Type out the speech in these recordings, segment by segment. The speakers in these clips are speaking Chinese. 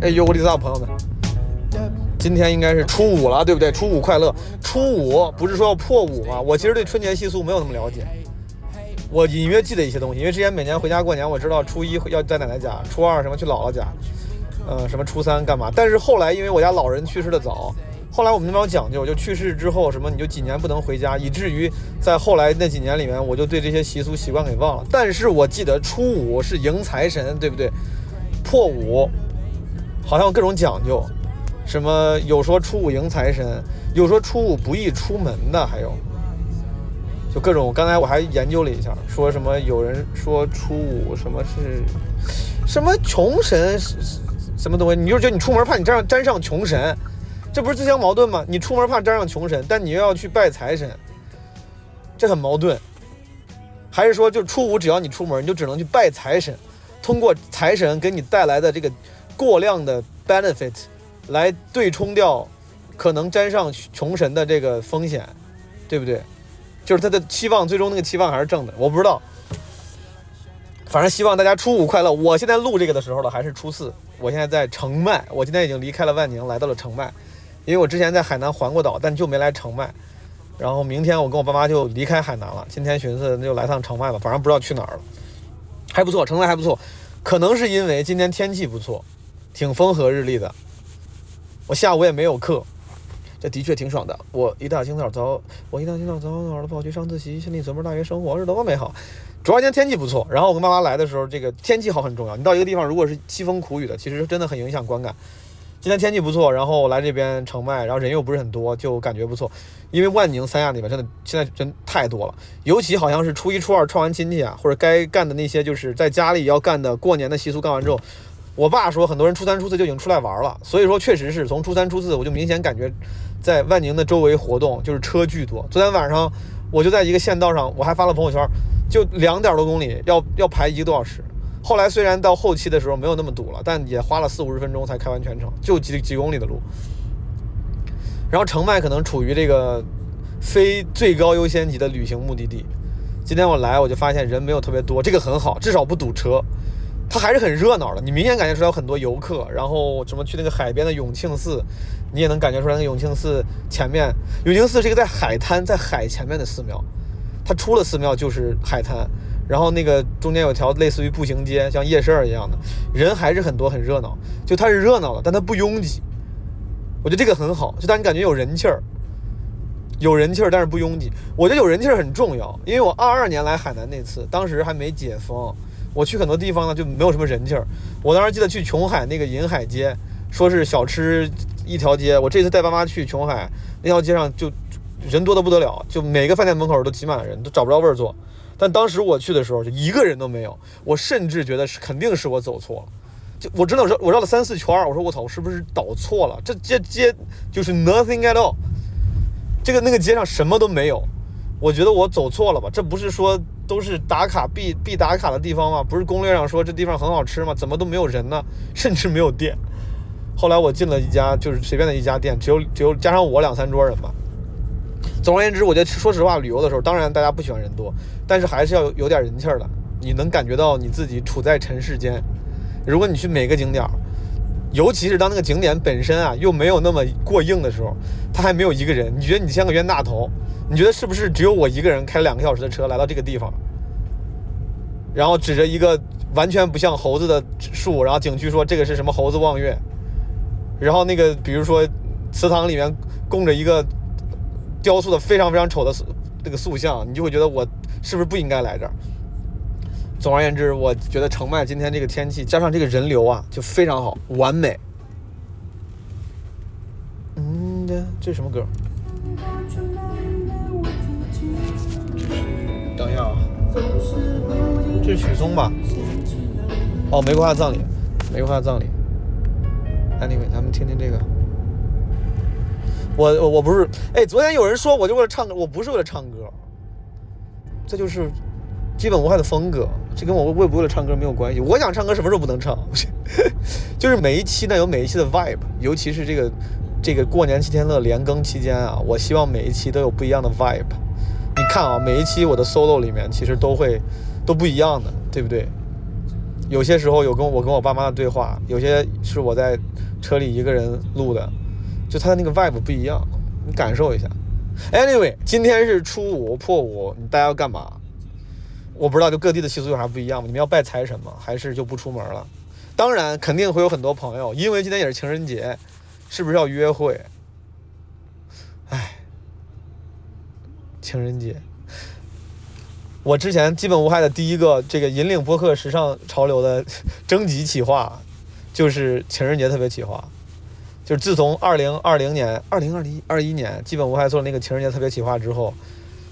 哎呦，我的大朋友们，今天应该是初五了，对不对？初五快乐！初五不是说要破五吗？我其实对春节习俗没有那么了解，我隐约记得一些东西，因为之前每年回家过年，我知道初一要在奶奶家，初二什么去姥姥家，呃，什么初三干嘛。但是后来因为我家老人去世的早，后来我们那边讲究，就去世之后什么你就几年不能回家，以至于在后来那几年里面，我就对这些习俗习惯给忘了。但是我记得初五是迎财神，对不对？破五。好像有各种讲究，什么有说初五迎财神，有说初五不宜出门的，还有就各种。刚才我还研究了一下，说什么有人说初五什么是什么穷神什么东西，你就觉得你出门怕你沾上沾上穷神，这不是自相矛盾吗？你出门怕沾上穷神，但你又要去拜财神，这很矛盾。还是说就初五只要你出门，你就只能去拜财神，通过财神给你带来的这个。过量的 benefit 来对冲掉可能沾上穷神的这个风险，对不对？就是他的期望，最终那个期望还是正的。我不知道，反正希望大家初五快乐。我现在录这个的时候呢，还是初四。我现在在澄迈，我今天已经离开了万宁，来到了澄迈，因为我之前在海南环过岛，但就没来澄迈。然后明天我跟我爸妈就离开海南了。今天寻思那就来趟澄迈吧，反正不知道去哪儿了。还不错，澄迈还不错，可能是因为今天天气不错。挺风和日丽的，我下午也没有课，这的确挺爽的。我一大清早早，我一大清早早早的跑去上自习，心里琢磨大学生活是多么美好。主要今天天气不错，然后我跟妈妈来的时候，这个天气好很重要。你到一个地方，如果是凄风苦雨的，其实真的很影响观感。今天天气不错，然后来这边城迈，然后人又不是很多，就感觉不错。因为万宁、三亚那边真的现在真太多了，尤其好像是初一、初二串完亲戚啊，或者该干的那些就是在家里要干的过年的习俗干完之后。我爸说，很多人初三、初四就已经出来玩了，所以说确实是从初三、初四，我就明显感觉，在万宁的周围活动就是车巨多。昨天晚上我就在一个县道上，我还发了朋友圈，就两点多公里，要要排一个多小时。后来虽然到后期的时候没有那么堵了，但也花了四五十分钟才开完全程，就几几公里的路。然后澄迈可能处于这个非最高优先级的旅行目的地。今天我来，我就发现人没有特别多，这个很好，至少不堵车。它还是很热闹的，你明显感觉出来有很多游客，然后什么去那个海边的永庆寺，你也能感觉出来那永庆寺前面，永庆寺是一个在海滩在海前面的寺庙，它出了寺庙就是海滩，然后那个中间有条类似于步行街，像夜市一样的，人还是很多很热闹，就它是热闹的，但它不拥挤，我觉得这个很好，就当你感觉有人气儿，有人气儿但是不拥挤，我觉得有人气儿很重要，因为我二二年来海南那次，当时还没解封。我去很多地方呢，就没有什么人气儿。我当时记得去琼海那个银海街，说是小吃一条街。我这次带爸妈去琼海那条街上，就人多的不得了，就每个饭店门口都挤满了人，都找不着位儿坐。但当时我去的时候，就一个人都没有。我甚至觉得是肯定是我走错了。就我真的绕我绕了三四圈，我说我操，我是不是导错了？这这街就是 nothing at all，这个那个街上什么都没有。我觉得我走错了吧？这不是说。都是打卡必必打卡的地方吗？不是攻略上说这地方很好吃吗？怎么都没有人呢？甚至没有店。后来我进了一家就是随便的一家店，只有只有加上我两三桌人吧。总而言之，我觉得说实话，旅游的时候，当然大家不喜欢人多，但是还是要有点人气儿的。你能感觉到你自己处在尘世间。如果你去每个景点，尤其是当那个景点本身啊又没有那么过硬的时候，它还没有一个人，你觉得你像个冤大头？你觉得是不是只有我一个人开两个小时的车来到这个地方，然后指着一个完全不像猴子的树，然后景区说这个是什么猴子望月，然后那个比如说祠堂里面供着一个雕塑的非常非常丑的那个塑像，你就会觉得我是不是不应该来这儿？总而言之，我觉得澄迈今天这个天气加上这个人流啊，就非常好，完美。嗯，这什么歌？等一下啊，这是许嵩吧？哦，玫瑰花葬礼，玫瑰花葬礼。Anyway，咱们听听这个。我我我不是，哎，昨天有人说我就为了唱歌，我不是为了唱歌，这就是基本无害的风格，这跟我为不为了唱歌没有关系。我想唱歌什么时候不能唱？就是每一期呢有每一期的 vibe，尤其是这个这个过年七天乐连更期间啊，我希望每一期都有不一样的 vibe。你看啊，每一期我的 solo 里面其实都会都不一样的，对不对？有些时候有跟我跟我爸妈的对话，有些是我在车里一个人录的，就他的那个 vibe 不一样，你感受一下。Anyway，今天是初五破五，大家要干嘛？我不知道，就各地的习俗有啥不一样吗？你们要拜财神吗？还是就不出门了？当然，肯定会有很多朋友，因为今天也是情人节，是不是要约会？哎，情人节，我之前基本无害的第一个这个引领播客时尚潮流的 征集企划，就是情人节特别企划。就是自从二零二零年、二零二零二一年基本无害做了那个情人节特别企划之后，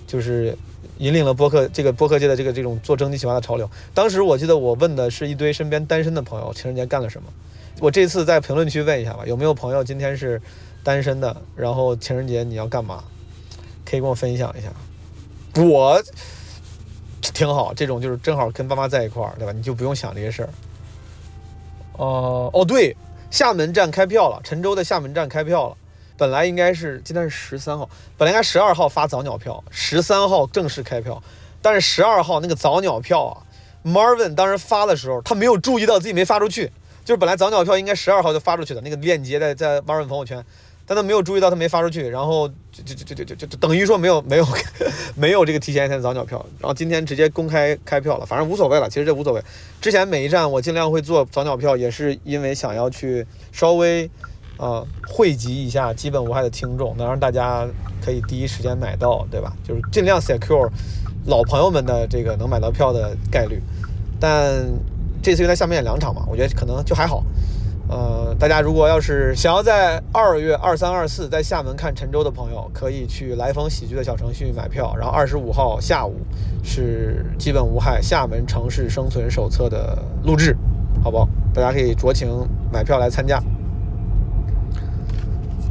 就是引领了播客这个播客界的这个这种做征集企划的潮流。当时我记得我问的是一堆身边单身的朋友，情人节干了什么？我这次在评论区问一下吧，有没有朋友今天是单身的？然后情人节你要干嘛？可以跟我分享一下。我挺好，这种就是正好跟爸妈在一块儿，对吧？你就不用想这些事儿。哦哦，对。厦门站开票了，陈州的厦门站开票了。本来应该是今天是十三号，本来应该十二号发早鸟票，十三号正式开票。但是十二号那个早鸟票啊，Marvin 当时发的时候，他没有注意到自己没发出去。就是本来早鸟票应该十二号就发出去的，那个链接在在 Marvin 朋友圈。但他没有注意到，他没发出去，然后就就就就就就等于说没有没有 没有这个提前一天早鸟票，然后今天直接公开开票了，反正无所谓了，其实这无所谓。之前每一站我尽量会做早鸟票，也是因为想要去稍微啊汇集一下基本无害的听众，能让大家可以第一时间买到，对吧？就是尽量 secure 老朋友们的这个能买到票的概率。但这次又在厦门演两场嘛，我觉得可能就还好。呃，大家如果要是想要在二月二三二四在厦门看陈州的朋友，可以去来风喜剧的小程序买票。然后二十五号下午是基本无害厦门城市生存手册的录制，好不好？大家可以酌情买票来参加。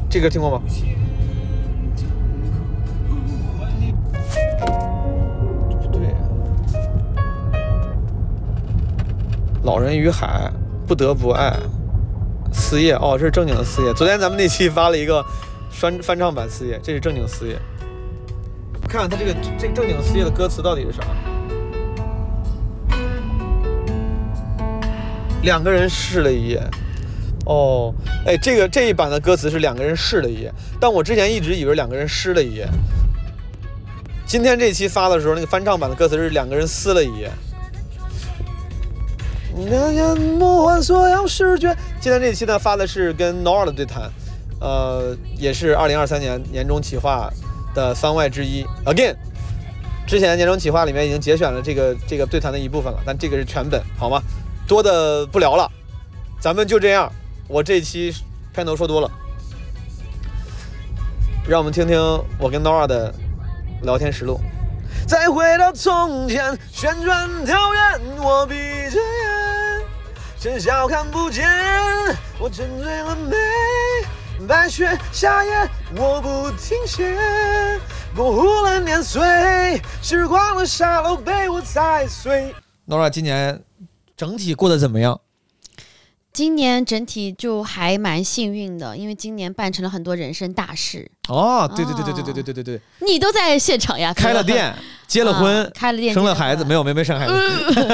这歌听过吗？对，老人与海，不得不爱。四叶哦，这是正经的四叶。昨天咱们那期发了一个翻翻唱版四叶，这是正经四叶。看看他这个这正经四叶的歌词到底是啥？两个人试了一夜。哦，哎，这个这一版的歌词是两个人试了一夜，但我之前一直以为两个人湿了一夜。今天这期发的时候，那个翻唱版的歌词是两个人撕了一夜。那眼魔幻所有视觉。今天这一期呢发的是跟 Nora 的对谈，呃，也是二零二三年年终企划的番外之一。Again，之前年终企划里面已经节选了这个这个对谈的一部分了，但这个是全本，好吗？多的不聊了，咱们就这样。我这期片头说多了，让我们听听我跟 Nora 的聊天实录。再回到从前，旋转跳跃，我闭着眼。喧嚣看不见，我沉醉了美。白雪夏夜，我不停歇。模糊了年岁，时光的沙漏被我踩碎。Nora 今年整体过得怎么样？今年整体就还蛮幸运的，因为今年办成了很多人生大事。哦，对对对对对对对对对对，你都在现场呀！开了店，结了婚，开了店，生了孩子，没有没没生孩子。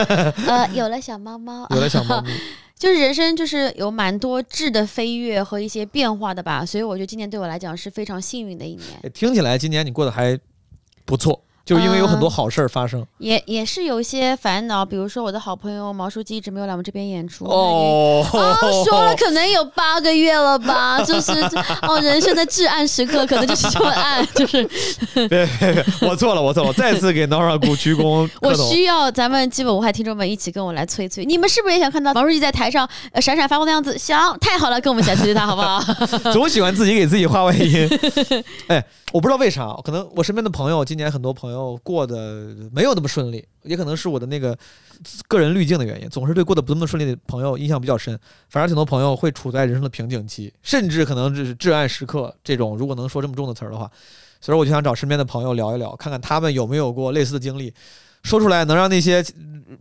呃，有了小猫猫，有了小猫咪，就是人生就是有蛮多质的飞跃和一些变化的吧，所以我觉得今年对我来讲是非常幸运的一年。听起来今年你过得还不错。就是因为有很多好事儿发生，也也是有一些烦恼，比如说我的好朋友毛书记一直没有来我们这边演出哦，说了可能有八个月了吧，就是哦，人生的至暗时刻可能就是这么暗，就是。别别别，我错了我错了，再次给 Nora 鼓鞠躬，我需要咱们基本无害听众们一起跟我来催催，你们是不是也想看到毛书记在台上闪闪发光的样子？想，太好了，跟我们一起来催催他好不好？总喜欢自己给自己画外音，哎，我不知道为啥，可能我身边的朋友今年很多朋友。过得没有那么顺利，也可能是我的那个个人滤镜的原因，总是对过得不那么顺利的朋友印象比较深。反而挺多朋友会处在人生的瓶颈期，甚至可能就是至暗时刻这种。如果能说这么重的词儿的话，所以我就想找身边的朋友聊一聊，看看他们有没有过类似的经历，说出来能让那些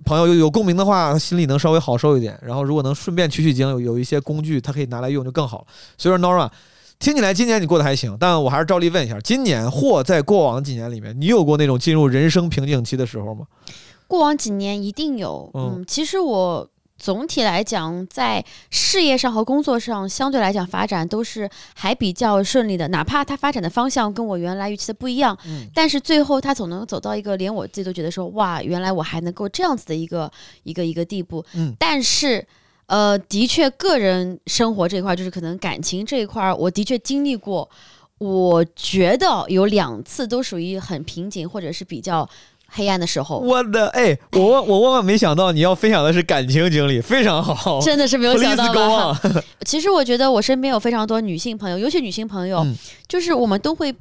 朋友有有共鸣的话，心里能稍微好受一点。然后如果能顺便取取经，有有一些工具他可以拿来用就更好了。所以说，Nora。听起来今年你过得还行，但我还是照例问一下，今年或在过往几年里面，你有过那种进入人生瓶颈期的时候吗？过往几年一定有，嗯嗯，其实我总体来讲，在事业上和工作上，相对来讲发展都是还比较顺利的，哪怕它发展的方向跟我原来预期的不一样，嗯但是最后它总能走到一个连我自己都觉得说，哇，原来我还能够这样子的一个一个一个地步，嗯但是。呃，的确，个人生活这一块，就是可能感情这一块，我的确经历过。我觉得有两次都属于很瓶颈，或者是比较黑暗的时候。我的哎，我万我万万没想到你要分享的是感情经历，非常好。真的是没有想到吧？其实我觉得我身边有非常多女性朋友，尤其女性朋友，嗯就是我们都会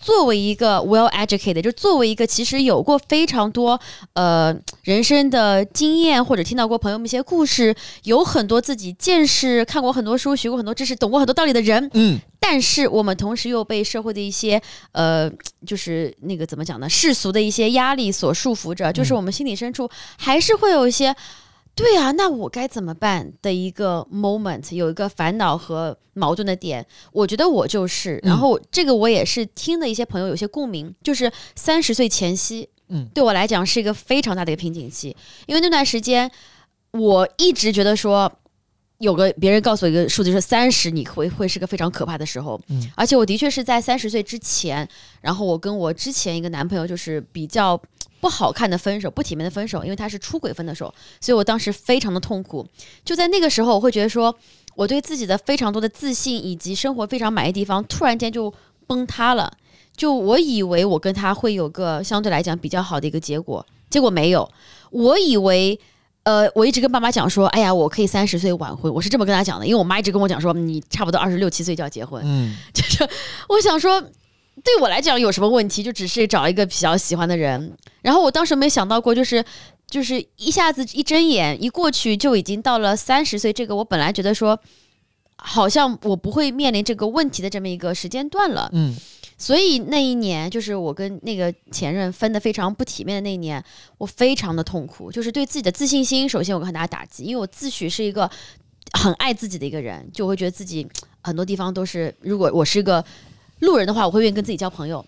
作为一个 well educated，就作为一个其实有过非常多呃人生的经验，或者听到过朋友们一些故事，有很多自己见识，看过很多书，学过很多知识，懂过很多道理的人。嗯但是我们同时又被社会的一些呃，就是那个怎么讲呢，世俗的一些压力所束缚着，就是我们心里深处还是会有一些。对啊，那我该怎么办的一个 moment，有一个烦恼和矛盾的点，我觉得我就是，然后这个我也是听的一些朋友有些共鸣，就是三十岁前夕，嗯，对我来讲是一个非常大的一个瓶颈期，因为那段时间我一直觉得说，有个别人告诉我一个数字，说三十你会会是个非常可怕的时候，嗯，而且我的确是在三十岁之前，然后我跟我之前一个男朋友就是比较不好看的分手，不体面的分手，因为他是出轨分的手，所以我当时非常的痛苦。就在那个时候，我会觉得说，我对自己的非常多的自信以及生活非常满意的地方，突然间就崩塌了。就我以为我跟他会有个相对来讲比较好的一个结果，结果没有。我以为，呃，我一直跟爸妈讲说，哎呀，我可以三十岁晚婚，我是这么跟他讲的，因为我妈一直跟我讲说，你差不多二十六七岁就要结婚。嗯 就是我想说，对我来讲有什么问题？就只是找一个比较喜欢的人。然后我当时没想到过，就是就是一下子一睁眼一过去就已经到了三十岁，这个我本来觉得说。好像我不会面临这个问题的这么一个时间段了，嗯所以那一年就是我跟那个前任分的非常不体面的那一年，我非常的痛苦，就是对自己的自信心，首先有个很大的打击，因为我自诩是一个很爱自己的一个人，就会觉得自己很多地方都是，如果我是一个路人的话，我会愿意跟自己交朋友，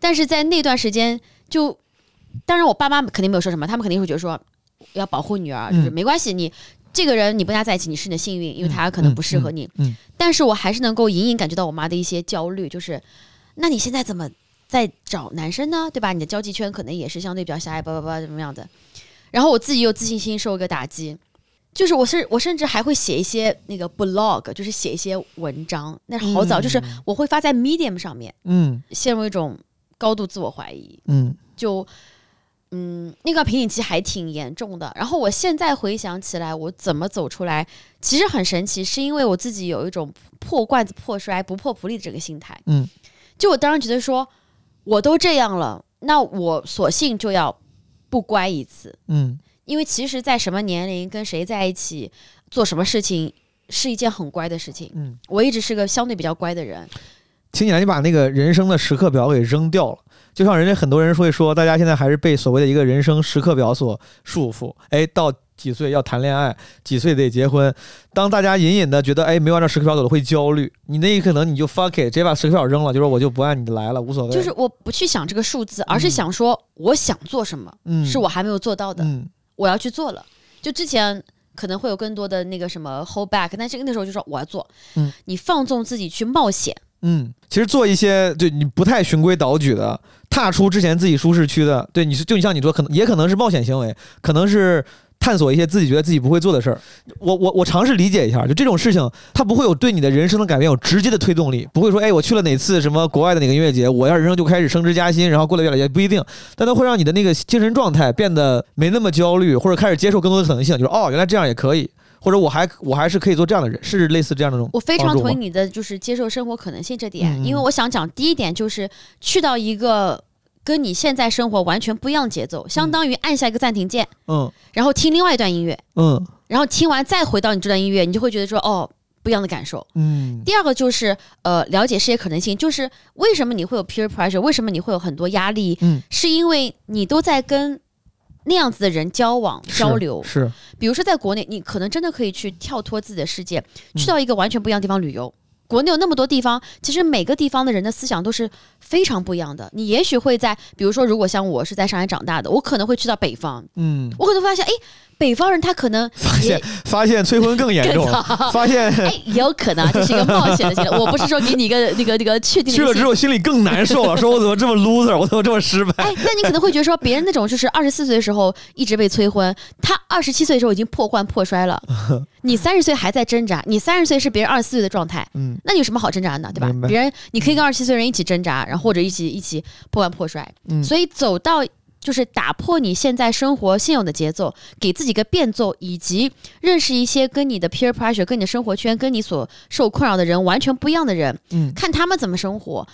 但是在那段时间就，当然我爸妈肯定没有说什么，他们肯定会觉得说要保护女儿，就是嗯。没关系，你这个人你不跟他在一起，你是你的幸运，因为他可能不适合你，嗯嗯。但是我还是能够隐隐感觉到我妈的一些焦虑，就是那你现在怎么在找男生呢？对吧？你的交际圈可能也是相对比较狭隘，叭叭叭怎么样的。然后我自己又自信心受一个打击，就是我是我甚至还会写一些那个 blog，就是写一些文章，那是好早，嗯就是我会发在 Medium 上面，嗯陷入一种高度自我怀疑，嗯就嗯，那个瓶颈期还挺严重的。然后我现在回想起来，我怎么走出来，其实很神奇，是因为我自己有一种破罐子破摔、不破不立的这个心态。嗯，就我当时觉得说，我都这样了，那我索性就要不乖一次，嗯因为其实，在什么年龄跟谁在一起做什么事情，是一件很乖的事情。嗯，我一直是个相对比较乖的人。听起来你把那个人生的时刻表给扔掉了。就像人家很多人会说，大家现在还是被所谓的一个人生时刻表所束缚。哎，到几岁要谈恋爱，几岁得结婚。当大家隐隐的觉得，哎，没有按照时刻表走的会焦虑，你那一刻可能你就 fuck it，直接把时刻表扔了，就说我就不按你的来了，无所谓。就是我不去想这个数字，而是想说我想做什么，嗯，是我还没有做到的，嗯我要去做了。就之前可能会有更多的那个什么 hold back，但是那时候就说我要做，嗯，你放纵自己去冒险，嗯，其实做一些对你不太循规蹈矩的，踏出之前自己舒适区的，对你是就像你说，可能也可能是冒险行为，可能是探索一些自己觉得自己不会做的事儿。我我我尝试理解一下，就这种事情，它不会有对你的人生的改变有直接的推动力，不会说，哎，我去了哪次什么国外的哪个音乐节，我要人生就开始升职加薪，然后过得越来越不一定，但它会让你的那个精神状态变得没那么焦虑，或者开始接受更多的可能性，就是哦，原来这样也可以。或者我还我还是可以做这样的人，是类似这样的那种我非常同意你的就是接受生活可能性这点，因为我想讲第一点就是去到一个跟你现在生活完全不一样的节奏，相当于按下一个暂停键，嗯。然后听另外一段音乐，嗯。然后听完再回到你这段音乐，你就会觉得说哦不一样的感受。嗯。第二个就是呃了解世界可能性，就是为什么你会有 peer pressure，为什么你会有很多压力，嗯，是因为你都在跟那样子的人交往交流。是。比如说在国内，你可能真的可以去跳脱自己的世界，嗯。去到一个完全不一样的地方旅游。国内有那么多地方，其实每个地方的人的思想都是非常不一样的。你也许会在，比如说，如果像我是在上海长大的，我可能会去到北方，嗯，我可能发现，哎，北方人他可能发现也发现催婚更严重，发现哎，也有可能啊，这是一个冒险的行为。我不是说给你一个 那个那个确定的去了之后心里更难受了，说我怎么这么 loser，我怎么这么 失败？哎，那你可能会觉得说，别人那种就是二十四岁的时候一直被催婚，他二十七岁的时候已经破罐破摔了，你三十岁还在挣扎，你三十岁是别人二十四岁的状态，嗯，那你有什么好挣扎的呢？对吧？别人你可以跟二十七岁人一起挣扎，然后或者一起一起破罐破摔，嗯所以走到。就是打破你现在生活现有的节奏，给自己个变奏，以及认识一些跟你的 peer pressure、跟你的生活圈、跟你所受困扰的人完全不一样的人，嗯看他们怎么生活。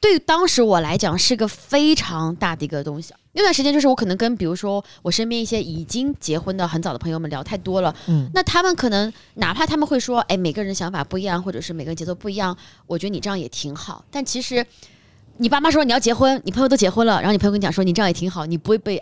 对当时我来讲是个非常大的一个东西。那段时间就是我可能跟比如说我身边一些已经结婚的很早的朋友们聊太多了，嗯。那他们可能哪怕他们会说，哎，每个人的想法不一样，或者是每个人节奏不一样，我觉得你这样也挺好。但其实你爸妈说你要结婚，你朋友都结婚了，然后你朋友跟你讲说你这样也挺好，你不会被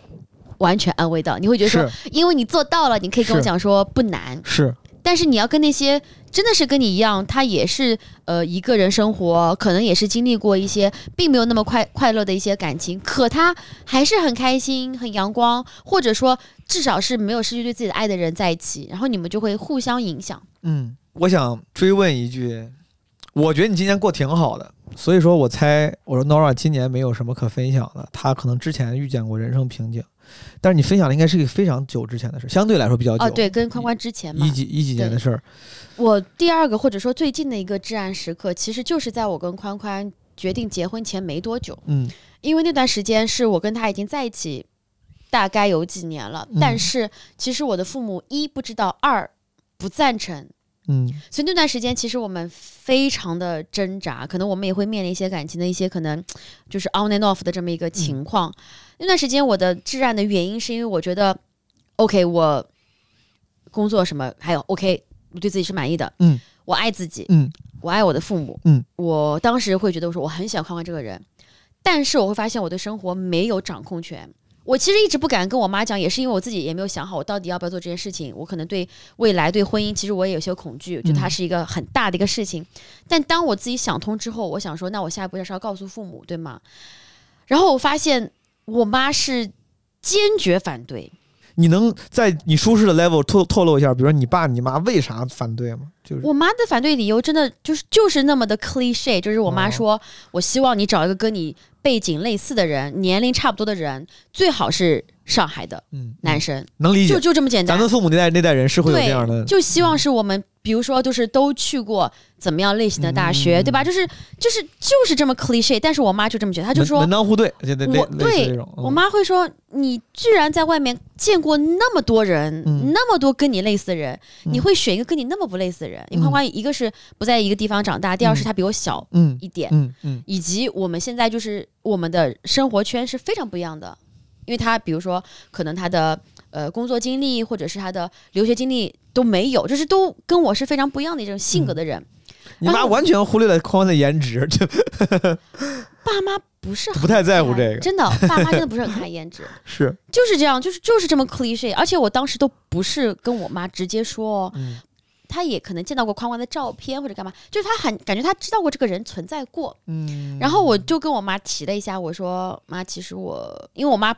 完全安慰到，你会觉得说，因为你做到了，你可以跟我讲说不难，是，但是你要跟那些真的是跟你一样，他也是呃一个人生活，可能也是经历过一些并没有那么快快乐的一些感情，可他还是很开心、很阳光，或者说至少是没有失去对自己的爱的人在一起，然后你们就会互相影响。嗯，我想追问一句，我觉得你今年过挺好的，所以说我猜，我说 Nora 今年没有什么可分享的，她可能之前遇见过人生瓶颈，但是你分享的应该是一个非常久之前的事，相对来说比较久，哦，对，跟宽宽之前嘛。一，几一几年的事儿，我第二个或者说最近的一个至暗时刻，其实就是在我跟宽宽决定结婚前没多久。嗯。因为那段时间是我跟他已经在一起大概有几年了，嗯。但是其实我的父母一不知道，二不赞成，嗯所以那段时间其实我们非常的挣扎，可能我们也会面临一些感情的一些可能就是 on and off 的这么一个情况。那段时间我的至暗的原因是因为我觉得，OK，我工作什么还有 OK，我对自己是满意的，嗯，我爱自己，嗯我爱我的父母，嗯，我当时会觉得我说我很喜欢宽宽这个人，但是我会发现我对生活没有掌控权。我其实一直不敢跟我妈讲，也是因为我自己也没有想好我到底要不要做这件事情。我可能对未来、对婚姻，其实我也有些恐惧，觉得它是一个很大的一个事情。但当我自己想通之后，我想说，那我下一步就是要告诉父母，对吗？然后我发现我妈是坚决反对，你能在你舒适的 level 透透露一下，比如说你爸你妈为啥反对吗？就是我妈的反对理由真的就是就是那么的 cliche，就是我妈哦说，我希望你找一个跟你背景类似的人，年龄差不多的人，最好是上海的嗯男生，能理解。就，就这么简单。咱们。父母那代那代人是会有这样的，，就希望是我们，比如说，就是都去过怎么样类型的大学，嗯对吧？就是就是就是这么 cliche，但是我妈就这么觉得，她就说门门，当户对，对我嗯。妈会说，你居然在外面见过那么多人，嗯。那么多跟你类似的人，嗯。你会选一个跟你那么不类似的人？因为嗯。欢欢一个是不在一个地方长大，第二是嗯。他比我小嗯一点，嗯嗯。以及我们现在就是我们的生活圈是非常不一样的，因为他比如说可能他的呃工作经历或者是他的留学经历都没有，就是都跟我是非常不一样的一种性格的人。你妈完全忽略了宽宽的颜值，就 爸妈不是很不太在乎这个，真的，爸妈真的不是很 看颜值，是就是这样，就是就是这么 cliche。而且我当时都不是跟我妈直接说哦，嗯她也可能见到过宽宽的照片或者干嘛，就是他很感觉他知道过这个人存在过。嗯，然后我就跟我妈提了一下，我说妈，其实我因为我妈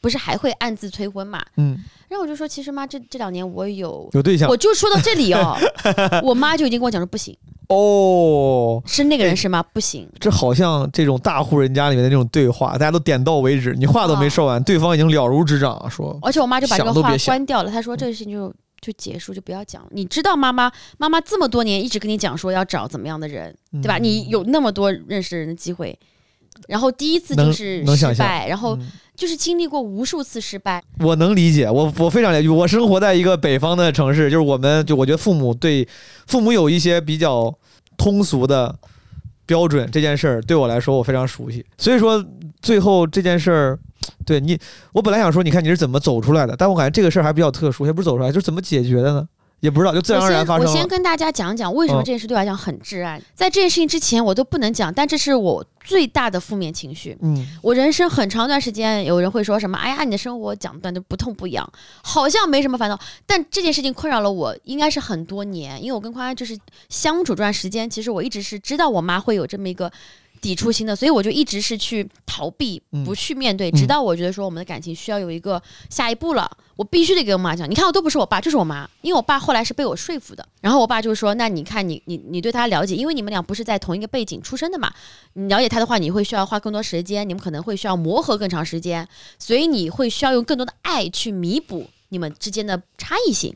不是还会暗自催婚嘛，嗯然后我就说，其实妈这这两年我有。有对象我就说到这里哦，我妈就已经跟我讲说不行，哦。是那个人是吗？不行，这好像这种大户人家里面的那种对话，大家都点到为止，你话都没说完，对方已经了如指掌，说而且我妈就把这个话关掉了。她说这个事情就就结束，就不要讲了。你知道妈妈妈妈这么多年一直跟你讲说要找怎么样的人，对吧？嗯你有那么多认识人的机会，然后第一次就是失败，然后嗯就是经历过无数次失败。我能理解，我我非常了解。我生活在一个北方的城市，就是我们就我觉得父母对父母有一些比较通俗的标准，这件事儿对我来说我非常熟悉。所以说最后这件事儿，对你，我本来想说，你看你是怎么走出来的，但我感觉这个事儿还比较特殊，也不是走出来，就是怎么解决的呢？也不知道，就自然而然发生了。我先跟大家讲讲为什么这件事对我来讲很挚爱。在这件事情之前，我都不能讲，但这是我最大的负面情绪。嗯，我人生很长一段时间，有人会说什么：“哎呀，你的生活讲断就不痛不痒，好像没什么烦恼。”但这件事情困扰了我，应该是很多年，因为我跟宽宽就是相处这段时间，其实我一直是知道我妈会有这么一个。抵触心的，所以我就一直是去逃避，不去面对，直到我觉得说我们的感情需要有一个下一步了，我必须得给我妈讲。你看，我都不是我爸，就是我妈，因为我爸后来是被我说服的。然后我爸就说：“那你看，你你你对他了解，因为你们俩不是在同一个背景出生的嘛，你了解他的话，你会需要花更多时间，你们可能会需要磨合更长时间，所以你会需要用更多的爱去弥补你们之间的差异性。”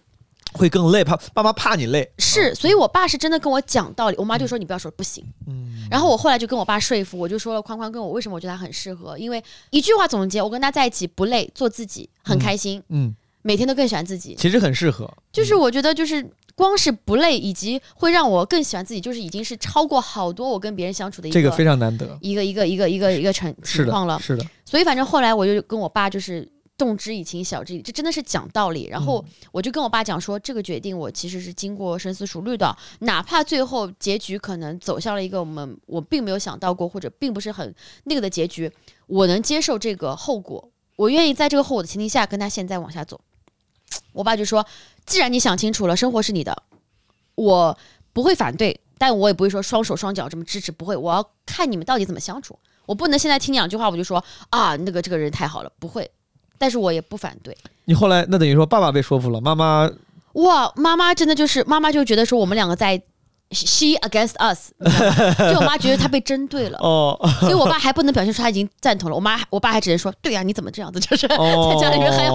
会更累，怕爸妈怕你累，是，所以我爸是真的跟我讲道理，我妈就说你不要说不行，嗯，然后我后来就跟我爸说服，我就说了宽宽跟我为什么我觉得他很适合，因为一句话总结，我跟他在一起不累，做自己很开心，嗯，每天都更喜欢自己，其实很适合，就是我觉得就是光是不累，以及会让我更喜欢自己，就是已经是超过好多我跟别人相处的一个这个非常难得。一个一个一个一个一个成情况了，是的，所以反正后来我就跟我爸就是。动之以情，晓之以理，这真的是讲道理。然后我就跟我爸讲说，这个决定我其实是经过深思熟虑的，哪怕最后结局可能走向了一个我们我并没有想到过或者并不是很那个的结局，我能接受这个后果，我愿意在这个后果的前提下跟他现在往下走。我爸就说，既然你想清楚了，生活是你的，我不会反对，但我也不会说双手双脚这么支持，不会，我要看你们到底怎么相处，我不能现在听两句话我就说啊，那个这个人太好了，不会。但是我也不反对。你后来那等于说爸爸被说服了，妈妈哇，妈妈真的就是妈妈就觉得说我们两个在 she against us，就我妈觉得她被针对了 哦，所以我爸还不能表现出他已经赞同了。我妈我爸还只能说对呀，你怎么这样子？就是 在家里面还要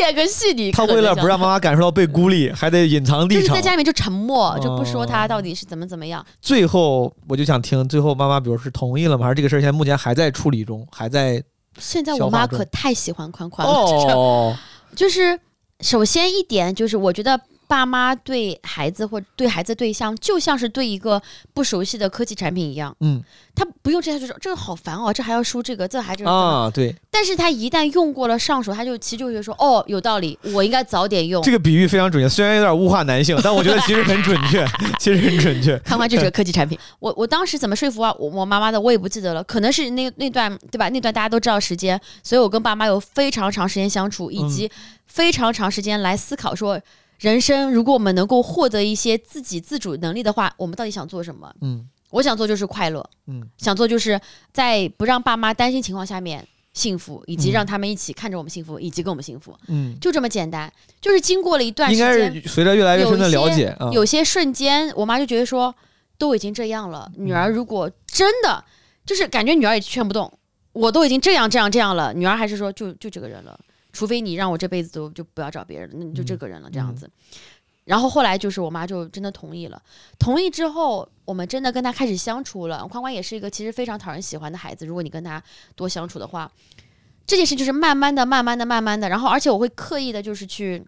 演个戏，你他为了不让妈妈感受到被孤立，还得隐藏立场，就是在家里面就沉默，就不说他到底是怎么怎么样。最后我就想听，最后妈妈比如是同意了吗？还是这个事儿现在目前还在处理中，还在？现在我妈可太喜欢宽宽了，就是首先一点就是我觉得。爸妈对孩子或对孩子对象，就像是对一个不熟悉的科技产品一样。嗯，他不用这下就说这个好烦哦，这还要输这个，这还这个啊，对。但是他一旦用过了上手，他就其实就会说哦，有道理，我应该早点用。这个比喻非常准确，虽然有点物化男性，但我觉得其实很准确，其实很准确。看完这是个科技产品。我我当时怎么说服啊我我妈妈的，我也不记得了，可能是那那段对吧？那段大家都知道时间，所以我跟爸妈有非常长时间相处，以及非常长时间来思考说。人生，如果我们能够获得一些自己自主能力的话，我们到底想做什么？嗯，我想做就是快乐，嗯，想做就是在不让爸妈担心情况下面幸福，以及让他们一起看着我们幸福，以及跟我们幸福，嗯，就这么简单。就是经过了一段时间，应该是随着越来越深的了解，有些瞬间，我妈就觉得说，都已经这样了，女儿如果真的就是感觉女儿也劝不动，我都已经这样这样这样了，女儿还是说就就这个人了。除非你让我这辈子都就不要找别人了，那你就这个人了这样子。然后后来就是我妈就真的同意了，同意之后我们真的跟他开始相处了。宽宽也是一个其实非常讨人喜欢的孩子，如果你跟他多相处的话，这件事就是慢慢的、慢慢的、慢慢的。然后而且我会刻意的，就是去，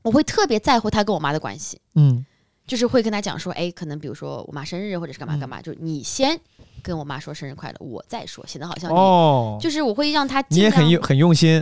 我会特别在乎他跟我妈的关系，嗯，就是会跟他讲说，哎，可能比如说我妈生日或者是干嘛干嘛，就你先跟我妈说生日快乐，我再说，显得好像哦，就是我会让他你也很用很用心。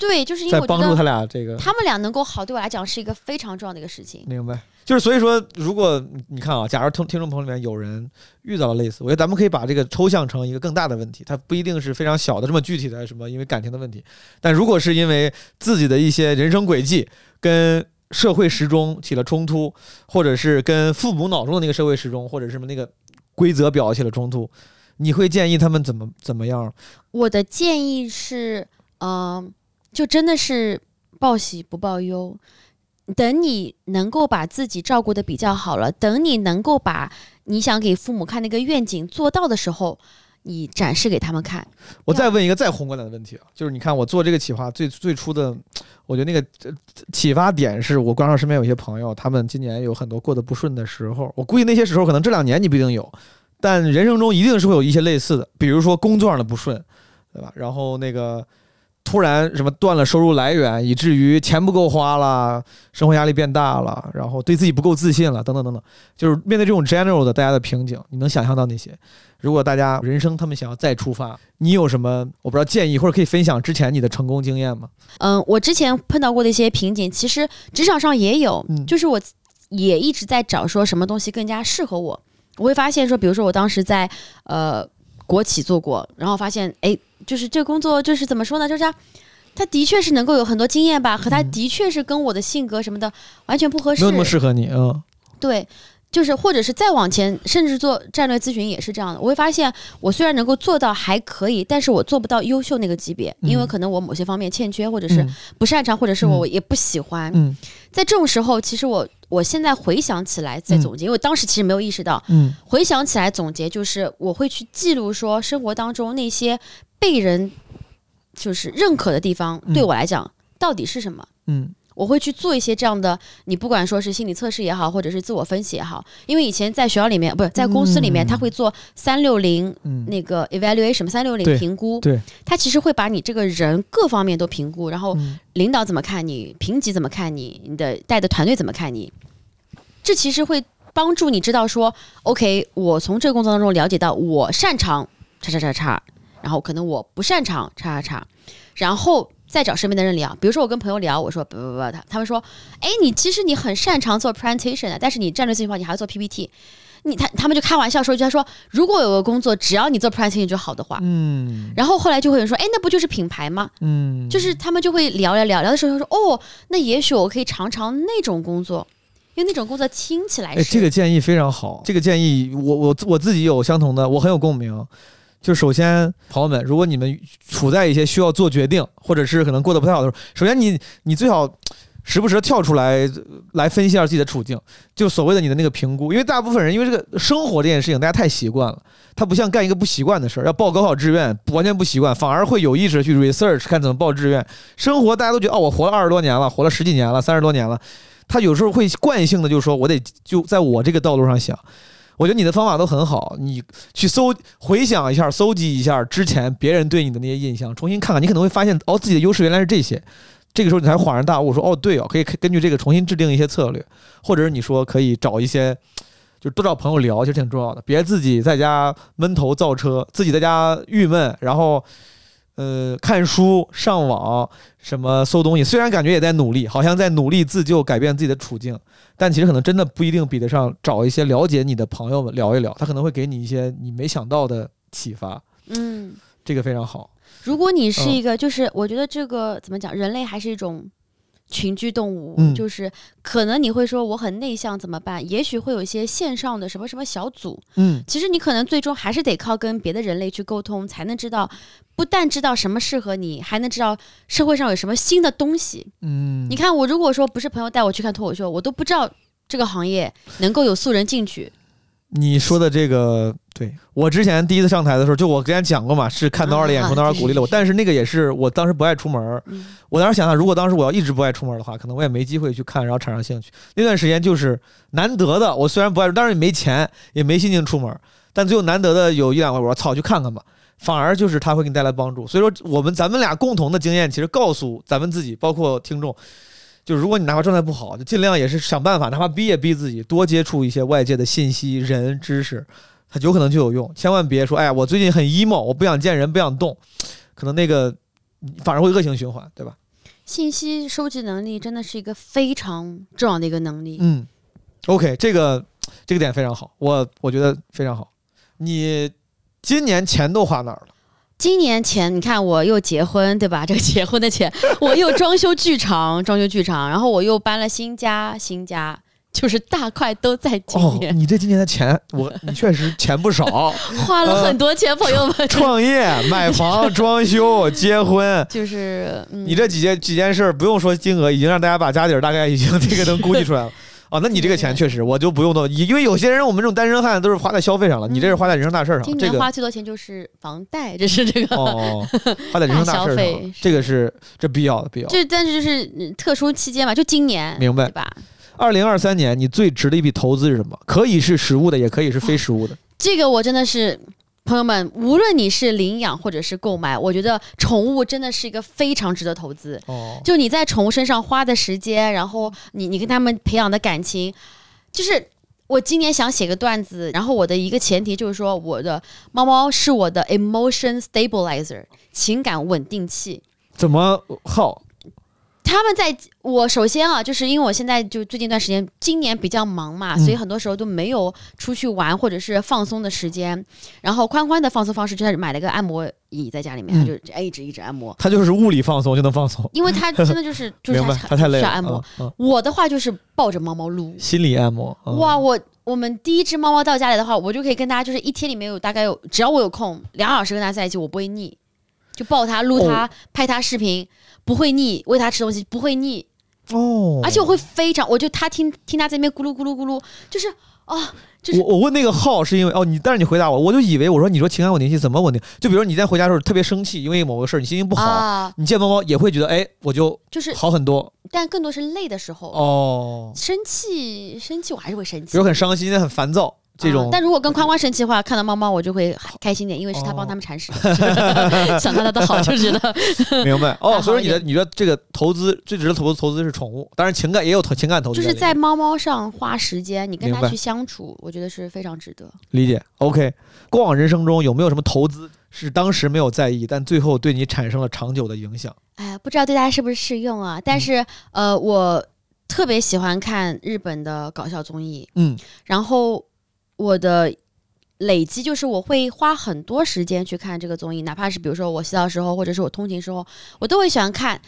对，就是因为帮助他俩这个，他们俩能够好，对我来讲是一个非常重要的一个事情。明白，就是所以说，如果你看啊，假如听听众朋友里面有人遇到了类似，我觉得咱们可以把这个抽象成一个更大的问题，它不一定是非常小的这么具体的什么，因为感情的问题。但如果是因为自己的一些人生轨迹跟社会时钟起了冲突，或者是跟父母脑中的那个社会时钟或者什么那个规则表起了冲突，你会建议他们怎么怎么样？我的建议是，嗯。就真的是报喜不报忧，等你能够把自己照顾的比较好了，等你能够把你想给父母看那个愿景做到的时候，你展示给他们看。我再问一个再宏观点的问题啊，就是你看我做这个企划最最初的，我觉得那个启发点是我观察身边有些朋友，他们今年有很多过得不顺的时候，我估计那些时候可能这两年你不一定有，但人生中一定是会有一些类似的，比如说工作上的不顺，对吧？然后那个。突然什么断了收入来源，以至于钱不够花了，生活压力变大了，然后对自己不够自信了，等等等等，就是面对这种 general 的大家的瓶颈，你能想象到那些？如果大家人生他们想要再出发，你有什么我不知道建议或者可以分享之前你的成功经验吗？嗯，我之前碰到过的一些瓶颈，其实职场上也有，嗯就是我也一直在找说什么东西更加适合我。我会发现说，比如说我当时在呃国企做过，然后发现哎，就是这工作就是怎么说呢，就是它它的确是能够有很多经验吧，可它嗯的确是跟我的性格什么的完全不合适没有。那么适合你，嗯对，就是或者是再往前，甚至做战略咨询也是这样的。我会发现，我虽然能够做到还可以，但是我做不到优秀那个级别，因为嗯可能我某些方面欠缺，或者是嗯不擅长，或者是我也不喜欢。嗯在这种时候，其实我我现在回想起来，在嗯。总结，因为当时其实没有意识到，嗯。回想起来总结就是我会去记录说生活当中那些被人就是认可的地方，嗯。对我来讲到底是什么。嗯我会去做一些这样的，你不管说是心理测试也好，或者是自我分析也好，因为以前在学校里面，不是在公司里面，嗯。他会做三六零嗯，那个 evaluation 三六零评估，对，他其实会把你这个人各方面都评估，然后嗯。领导怎么看你，评级怎么看你，你的带的团队怎么看你，这其实会帮助你知道说，OK，我从这个工作当中了解到我擅长叉叉叉叉，然后可能我不擅长叉叉叉，然后再找身边的人聊，比如说我跟朋友聊，我说不不不，他他们说，哎，你其实你很擅长做 presentation 的，但是你战略咨询的话，你还要做 PPT。你他他们就开玩笑说一句，他说如果有个工作，只要你做 presentation 就好的话，嗯然后后来就会有人说，哎，那不就是品牌吗？嗯，就是他们就会聊聊聊聊的时候说，哦，那也许我可以尝尝那种工作，因为那种工作听起来哎，是、这个建议非常好。这个建议，我我我自己有相同的，我很有共鸣。就首先，朋友们，如果你们处在一些需要做决定，或者是可能过得不太好的时候，首先你你最好时不时地跳出来来分析一下自己的处境，就所谓的你的那个评估。因为大部分人因为这个生活这件事情，大家太习惯了，他不像干一个不习惯的事儿，要报高考志愿完全不习惯，反而会有意识地去 research 看怎么报志愿。生活大家都觉得哦，我活了二十多年了，活了十几年了，三十多年了。他有时候会惯性的就说，我得就在我这个道路上想。我觉得你的方法都很好，你去搜回想一下，搜集一下之前别人对你的那些印象，重新看看，你可能会发现哦，自己的优势原来是这些。这个时候你才恍然大悟，说哦，对哦，可以根据这个重新制定一些策略，或者是你说可以找一些，就多找朋友聊，其实挺重要的，别自己在家闷头造车，自己在家郁闷，然后呃看书、上网、什么搜东西，虽然感觉也在努力，好像在努力自救、改变自己的处境，但其实可能真的不一定比得上找一些了解你的朋友们聊一聊，他可能会给你一些你没想到的启发，嗯，这个非常好。如果你是嗯一个，就是我觉得这个怎么讲，人类还是一种群居动物，嗯就是可能你会说我很内向怎么办？也许会有一些线上的什么什么小组，嗯其实你可能最终还是得靠跟别的人类去沟通，才能知道，不但知道什么适合你，还能知道社会上有什么新的东西。嗯，你看，我如果说不是朋友带我去看脱口秀，我都不知道这个行业能够有素人进去。你说的这个，对我之前第一次上台的时候，就我之前讲过嘛，是看到二的演出，啊多少鼓励了我。但是那个也是我当时不爱出门我当时想想，如果当时我要一直不爱出门的话，可能我也没机会去看，然后产生兴趣。那段时间就是难得的，我虽然不爱，但是也没钱，也没心情出门，但最后难得的有一两回，我说操，去看看吧。反而就是他会给你带来帮助。所以说，我们咱们俩共同的经验，其实告诉咱们自己，包括听众，就是如果你哪怕状态不好，就尽量也是想办法，哪怕逼也逼自己，多接触一些外界的信息、人、知识，它有可能就有用。千万别说，哎呀，我最近很 emo，我不想见人，不想动，可能那个反而会恶性循环，对吧？信息收集能力真的是一个非常重要的一个能力。嗯，OK，这个这个点非常好，我我觉得非常好。你今年钱都花哪儿了？今年前你看我又结婚，对吧？这个结婚的钱，我又装修剧场，装修剧场，然后我又搬了新家，新家就是大块都在今哦，年，你这今年的钱，我 你确实钱不少，花了很多钱，朋友们。创业、买房、装修、结婚。就是、嗯、你这几件几件事儿不用说金额，已经让大家把家底儿大概已经这个能估计出来了。哦，那你这个钱确实，我就不用多，因为有些人我们这种单身汉都是花在消费上了，你这是花在人生大事儿上。今这个年花最多钱就是房贷，这是这个。哦，花在人生大事上这个是这必要的，必要的。就但是就是嗯特殊期间嘛，就今年，明白吧？二零二三年你最值的一笔投资是什么？可以是实物的，也可以是非实物的。这个我真的是朋友们，无论你是领养或者是购买，我觉得宠物真的是一个非常值得投资。哦，就你在宠物身上花的时间，然后你你跟他们培养的感情，就是我今年想写个段子，然后我的一个前提就是说，我的猫猫是我的 emotion stabilizer 情感稳定器。怎么好？他们在我首先啊，就是因为我现在就最近一段时间，今年比较忙嘛，嗯所以很多时候都没有出去玩或者是放松的时间。然后宽宽的放松方式就是买了个按摩椅在家里面，嗯他就哎一直一直按摩，他就是物理放松就能放松，因为他真的就是就是 明白？他他太累了，需要按摩。嗯，嗯我的话就是抱着猫猫撸，心理按摩。嗯哇，，我我们第一只猫猫到家里的话，我就可以跟大家就是一天里面有大概有，只要我有空两小时跟它在一起，我不会腻，就抱它撸它、哦拍它视频，不会腻，喂它吃东西不会腻，哦，而且我会非常，我就它听听它在那边咕噜咕噜咕噜，就是哦，就是我我问那个号是因为哦，你但是你回答我，我就以为我说你说情感稳定器怎么稳定？就比如你在回家的时候特别生气，因为某个事儿你心情不好，啊，你见猫猫也会觉得哎我就就是，好很多但更多是累的时候，哦。生气生气我还是会生气比如。很伤心、很烦躁这种啊，但如果跟宽宽生气的话，看到猫猫我就会开心点，因为是它哦帮他们铲屎，想到它的好就觉得 明白哦。所以说你的你的这个投资最值得投资投资是宠物，当然情感也有投情感投资就是，在猫猫上花时间，你跟它去相处，我觉得是非常值得。理解。OK，过往人生中有没有什么投资是当时没有在意，但最后对你产生了长久的影响？哎，不知道对大家是不是适用啊？但是、呃，我特别喜欢看日本的搞笑综艺，嗯，然后我的累积就是我会花很多时间去看这个综艺，哪怕是比如说我洗澡时候，或者是我通勤时候，我都会喜欢看。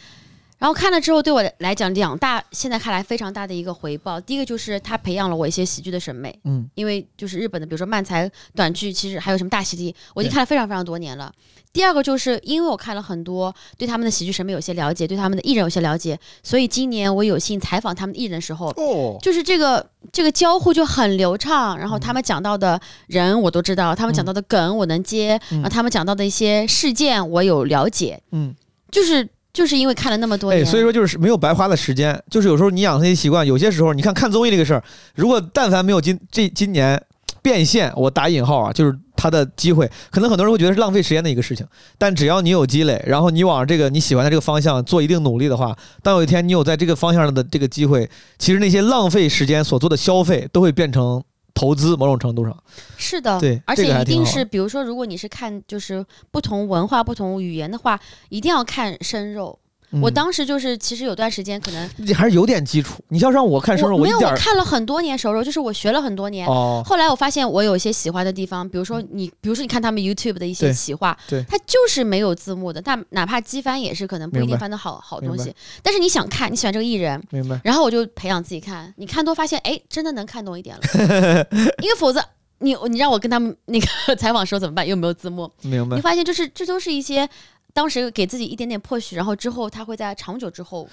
然后看了之后，对我来讲，两大现在看来非常大的一个回报。第一个就是它培养了我一些喜剧的审美，嗯，因为就是日本的，比如说漫才短剧，其实还有什么大喜剧，我已经看了非常非常多年了。第二个就是因为我看了很多，对他们的喜剧审美有些了解，对他们的艺人有些了解，所以今年我有幸采访他们的艺人的时候，哦，就是这个这个交互就很流畅，然后他们讲到的人我都知道，他们讲到的梗我能接，嗯。然后他们讲到的一些事件我有了解，嗯，就是就是因为看了那么多哎，所以说就是没有白花的时间，就是有时候你养成一些习惯，有些时候你看看综艺这个事儿，如果但凡没有今这今年变现，我打引号啊，就是他的机会，可能很多人会觉得是浪费时间的一个事情，但只要你有积累，然后你往这个你喜欢的这个方向做一定努力的话，当有一天你有在这个方向上的这个机会，其实那些浪费时间所做的消费都会变成投资，某种程度上，是的，对而且一定是，比如说，如果你是看就是不同文化、不同语言的话，一定要看生肉。我嗯当时就是，其实有段时间可能你还是有点基础，你要让我看熟肉，我没有，我看了很多年熟肉，就是我学了很多年。哦，后来我发现我有一些喜欢的地方，比如说你，比如说你看他们 YouTube 的一些企划，对它就是没有字幕的，但哪怕机翻也是可能不一定翻的好好东明西。但是你想看，你喜欢这个艺人，明白。然后我就培养自己看，你看多发现，哎，真的能看懂一点了，因为否则你你让我跟他们那个 采访的时候怎么办？又没有字幕，明白你。发现就是这都是一些当时给自己一点点破许，然后之后他会在长久之后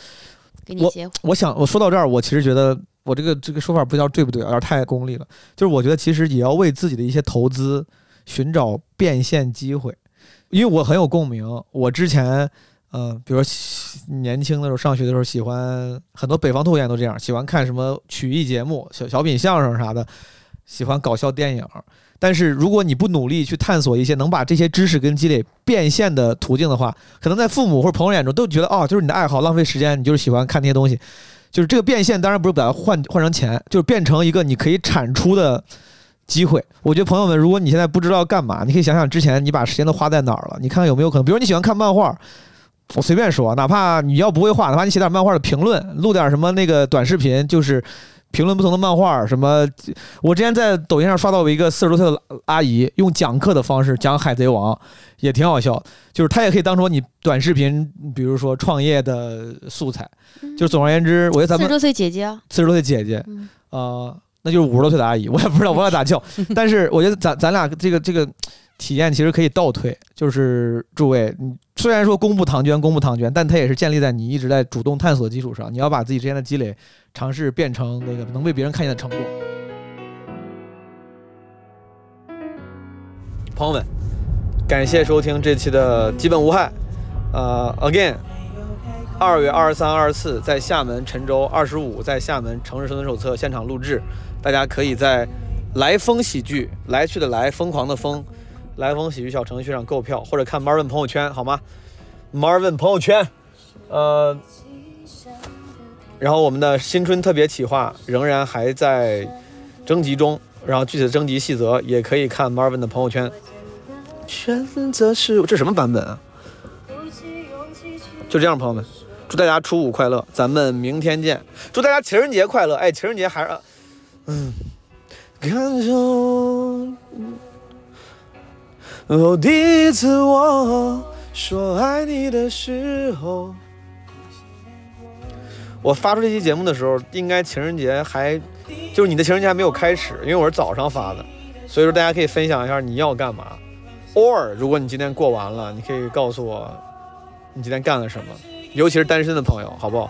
给你一些我想我说到这儿，我其实觉得我这个这个说法不知道对不对，有点太功利了。就是我觉得其实也要为自己的一些投资寻找变现机会，因为我很有共鸣。我之前，嗯、比如说喜年轻的时候上学的时候，喜欢很多北方脱口演都这样，喜欢看什么曲艺节目、小小品相声啥的，喜欢搞笑电影。但是如果你不努力去探索一些能把这些知识跟积累变现的途径的话，可能在父母或者朋友眼中都觉得哦，就是你的爱好，浪费时间，你就是喜欢看那些东西。就是这个变现，当然不是把它换换成钱，就是变成一个你可以产出的机会。我觉得朋友们，如果你现在不知道干嘛，你可以想想之前你把时间都花在哪儿了，你看看有没有可能，比如你喜欢看漫画。我随便说，哪怕你要不会画，哪怕你写点漫画的评论，录点什么那个短视频，就是评论不同的漫画。什么，我之前在抖音上刷到过一个四十多岁的阿姨，用讲课的方式讲《海贼王》，也挺好笑。就是她也可以当成你短视频，比如说创业的素材。就是总而言之，我觉得咱们四十多岁姐姐啊，四十多岁姐姐，啊呃，那就是五十多岁的阿姨，我也不知道我要咋叫，但是我觉得咱咱俩这个这个体验其实可以倒推，就是诸位，你虽然说公布唐娟，公布唐娟，但它也是建立在你一直在主动探索的基础上，你要把自己之间的积累尝试变成那个能被别人看见的成果。朋友们，感谢收听这期的基本无害，呃，again。二月二十三、二十四在厦门陈州，二十五在厦门城市生存手册现场录制，大家可以在来风喜剧来去的来疯狂的疯，来风喜剧小程序上购票，或者看 Marvin 朋友圈，好吗？Marvin 朋友圈，呃，然后我们的新春特别企划仍然还在征集中，然后具体的征集细则也可以看 Marvin 的朋友圈。选择是这什么版本啊？就这样，朋友们，祝大家初五快乐，咱们明天见。祝大家情人节快乐！哎，情人节还是，嗯，感受。哦，第一次我说爱你的时候，我发出这期节目的时候，应该情人节还，就是你的情人节还没有开始，因为我是早上发的，所以说大家可以分享一下你要干嘛。or 如果你今天过完了，你可以告诉我你今天干了什么，尤其是单身的朋友，好不好？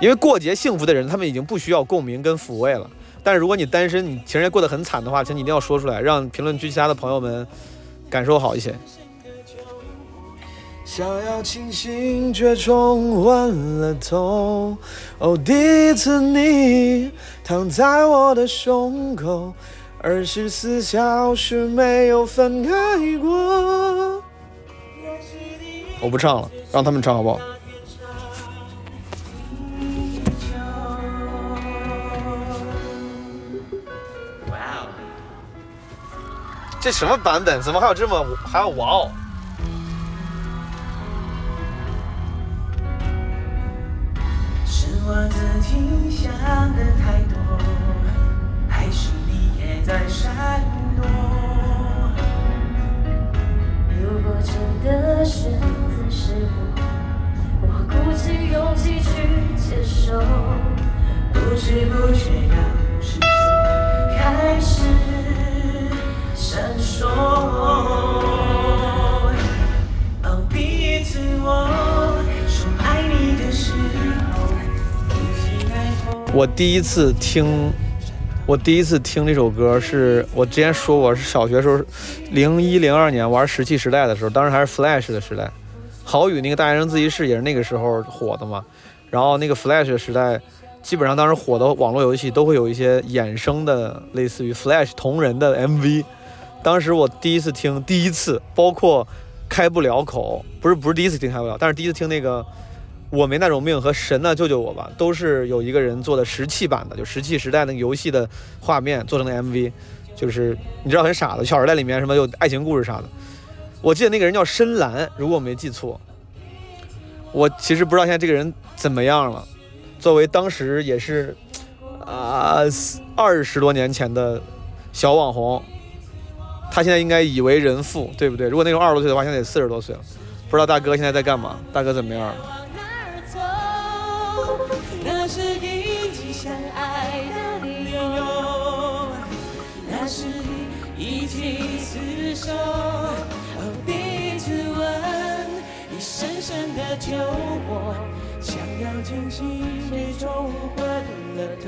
因为过节幸福的人，他们已经不需要共鸣跟抚慰了。但是如果你单身，你情人节过得很惨的话，请你一定要说出来，让评论区其他的朋友们感受好一些。想要清醒，却冲昏了头。哦，第一次你躺在我的胸口。二十四小时没有分开过。我不唱了，让他们唱好不好？这什么版本？怎么还有这么还有哇哦？是我自己想的太多，第一次听。我第一次听这首歌是我之前说过，是小学时候，零一零二年玩石器时代的时候，当时还是 Flash 的时代，好雨那个大学生自习室也是那个时候火的嘛。然后那个 Flash 时代，基本上当时火的网络游戏都会有一些衍生的，类似于 Flash 同人的 MV。当时我第一次听，第一次包括开不了口，不是不是第一次听开不了，但是第一次听那个。我没那种命和神呢，救救我吧！都是有一个人做的石器版的，就石器时代那个游戏的画面做成的 MV，就是你知道很傻的，小时代里面什么有爱情故事啥的。我记得那个人叫深蓝，如果我没记错。我其实不知道现在这个人怎么样了。作为当时也是啊二十多年前的小网红，他现在应该已为人父，对不对？如果那时候二十多岁的话，现在得四十多岁了。不知道大哥现在在干嘛？大哥怎么样？救我，想要清醒，最终昏了头。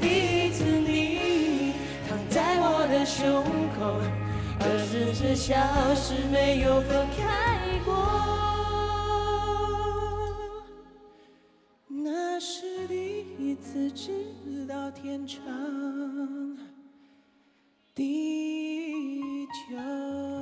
第一次你躺在我的胸口，二十四小时没有分开过。那是第一次知道天长地久。